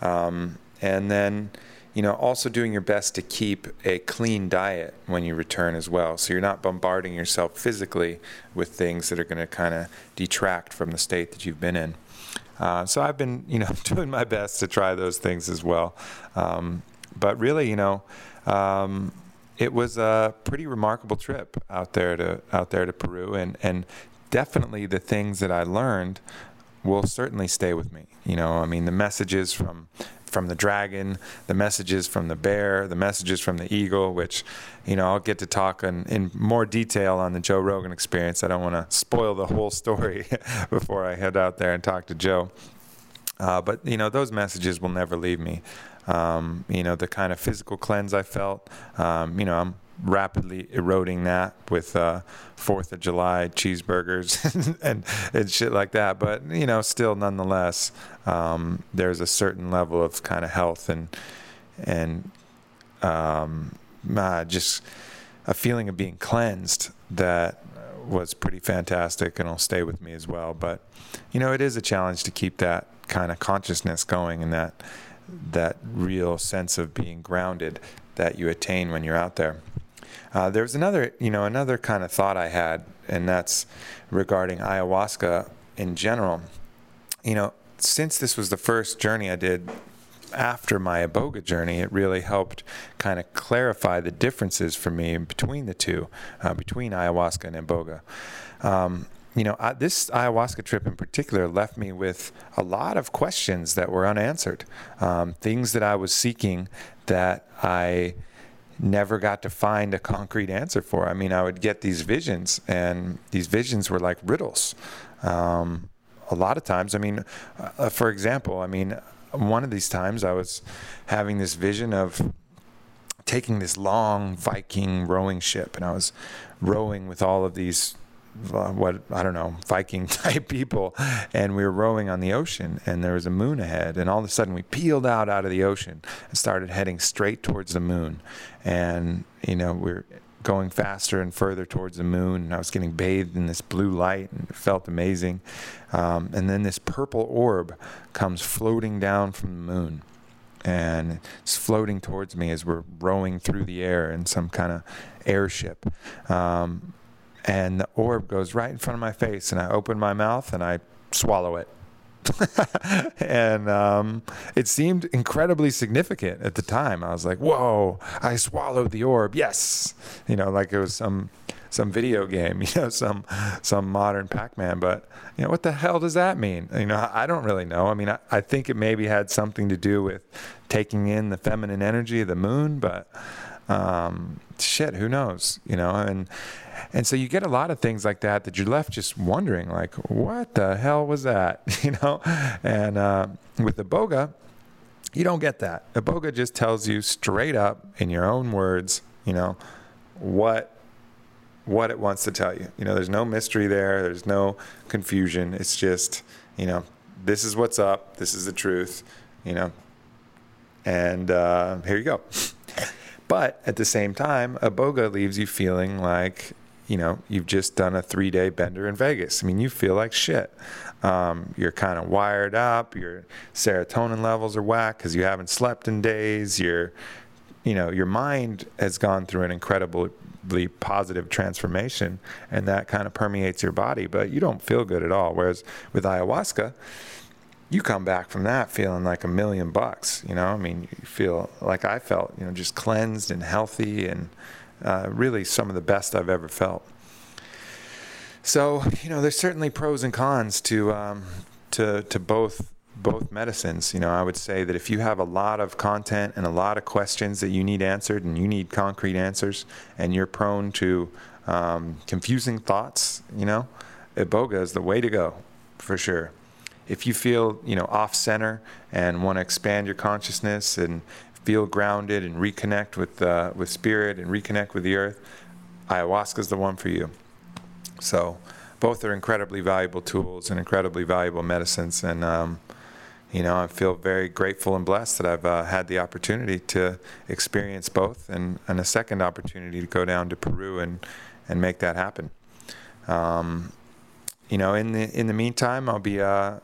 Speaker 1: Um, and then, you know, also doing your best to keep a clean diet when you return as well. So you're not bombarding yourself physically with things that are going to kind of detract from the state that you've been in. Uh, so I've been, you know, (laughs) doing my best to try those things as well. Um, but really, you know, um, it was a pretty remarkable trip out there to out there to Peru, and and definitely the things that I learned will certainly stay with me. You know, I mean, the messages from from the dragon, the messages from the bear, the messages from the eagle, which, you know, I'll get to talk in, in more detail on the Joe Rogan experience. I don't want to spoil the whole story (laughs) before I head out there and talk to Joe. Uh, but, you know, those messages will never leave me. Um, you know, the kind of physical cleanse I felt, um, you know, I'm rapidly eroding that with uh, Fourth of July cheeseburgers (laughs) and and shit like that. But you know, still, nonetheless, um, there's a certain level of kind of health and and um, uh, just a feeling of being cleansed that was pretty fantastic and will stay with me as well. But you know, it is a challenge to keep that kind of consciousness going and that that real sense of being grounded that you attain when you're out there. Uh, there's another, you know, another kind of thought I had, and that's regarding ayahuasca in general. You know, since this was the first journey I did after my iboga journey, it really helped kind of clarify the differences for me between the two, uh, between ayahuasca and iboga. Um, you know, I, this ayahuasca trip in particular left me with a lot of questions that were unanswered, um, things that I was seeking that I never got to find a concrete answer for. I mean, I would get these visions, and these visions were like riddles. Um, a lot of times, I mean, uh, for example, I mean, one of these times I was having this vision of taking this long Viking rowing ship, and I was rowing with all of these uh, what I don't know Viking (laughs) type people, and we were rowing on the ocean, and there was a moon ahead, and all of a sudden we peeled out out of the ocean and started heading straight towards the moon, and you know we are going faster and further towards the moon, and I was getting bathed in this blue light, and it felt amazing, um, and then this purple orb comes floating down from the moon. And it's floating towards me as we're rowing through the air in some kind of airship. Um, and the orb goes right in front of my face, and I open my mouth and I swallow it. (laughs) and um, it seemed incredibly significant at the time. I was like, "Whoa! I swallowed the orb. Yes!" You know, like it was some some video game, (laughs) you know, some some modern Pac-Man. But you know, what the hell does that mean? You know, I don't really know. I mean, I, I think it maybe had something to do with taking in the feminine energy of the moon, but um, shit, who knows? You know, and and so you get a lot of things like that that you're left just wondering, like, what the hell was that? (laughs) You know? And uh, with Iboga, you don't get that. Iboga just tells you straight up in your own words, you know, what what it wants to tell you. You know, there's no mystery there. There's no confusion. It's just, you know, this is what's up. This is the truth. You know, and uh, here you go. (laughs) But at the same time, Iboga leaves you feeling like you know, you've just done a three day bender in Vegas. I mean, you feel like shit. Um, you're kind of wired up. Your serotonin levels are whack because you haven't slept in days. You're, you know, your mind has gone through an incredibly positive transformation, and that kind of permeates your body, but you don't feel good at all. Whereas with ayahuasca, you come back from that feeling like a million bucks. You know, I mean, you feel like I felt, you know, just cleansed and healthy, and uh, really some of the best I've ever felt. So, you know, there's certainly pros and cons to um, to to both both medicines. You know, I would say that if you have a lot of content and a lot of questions that you need answered and you need concrete answers and you're prone to um, confusing thoughts, you know, Iboga is the way to go for sure. If you feel, you know, off center and want to expand your consciousness and feel grounded and reconnect with, uh, with spirit and reconnect with the earth, ayahuasca is the one for you. So both are incredibly valuable tools and incredibly valuable medicines. And, um, you know, I feel very grateful and blessed that I've uh, had the opportunity to experience both, and, and a second opportunity to go down to Peru and and make that happen. Um, you know, in the in the meantime, I'll be uh,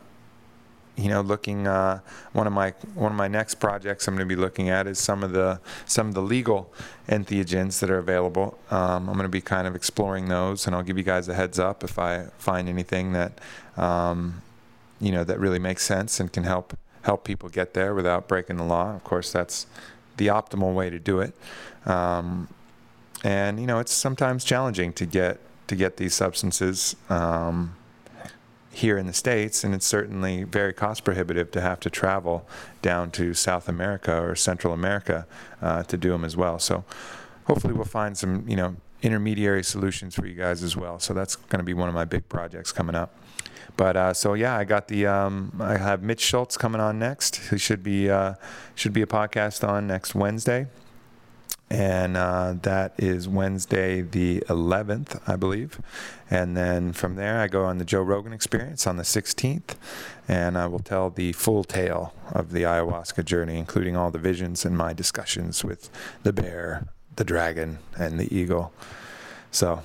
Speaker 1: you know looking uh, one of my one of my next projects I'm going to be looking at is some of the some of the legal entheogens that are available. Um, I'm going to be kind of exploring those, and I'll give you guys a heads up if I find anything that um, you know that really makes sense and can help help people get there without breaking the law. Of course, that's the optimal way to do it. Um, and you know, it's sometimes challenging to get to get these substances um, here in the states, and it's certainly very cost prohibitive to have to travel down to South America or Central America uh, to do them as well. So, hopefully, we'll find some you know intermediary solutions for you guys as well. So that's going to be one of my big projects coming up. But uh, so yeah, I got the um, I have Mitch Schultz coming on next. He should be uh, should be a podcast on next Wednesday, and uh, that is Wednesday the 11th, I believe. And then from there, I go on the Joe Rogan Experience on the 16th, and I will tell the full tale of the ayahuasca journey, including all the visions and my discussions with the bear, the dragon, and the eagle. So.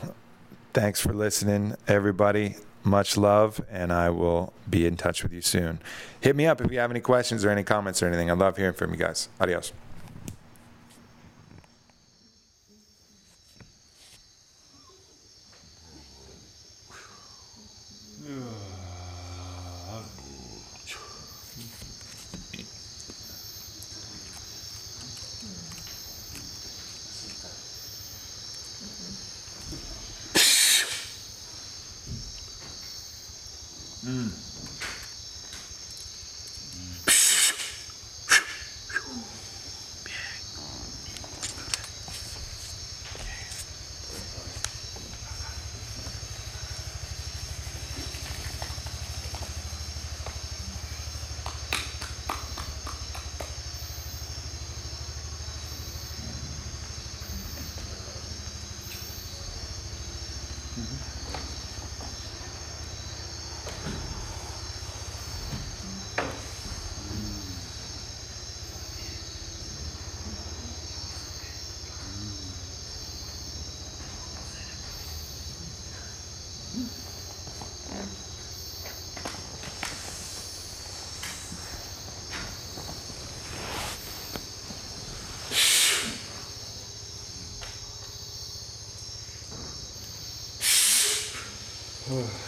Speaker 1: Thanks for listening, everybody. Much love, and I will be in touch with you soon. Hit me up if you have any questions or any comments or anything. I love hearing from you guys. Adios. Oh. (sighs) (sighs)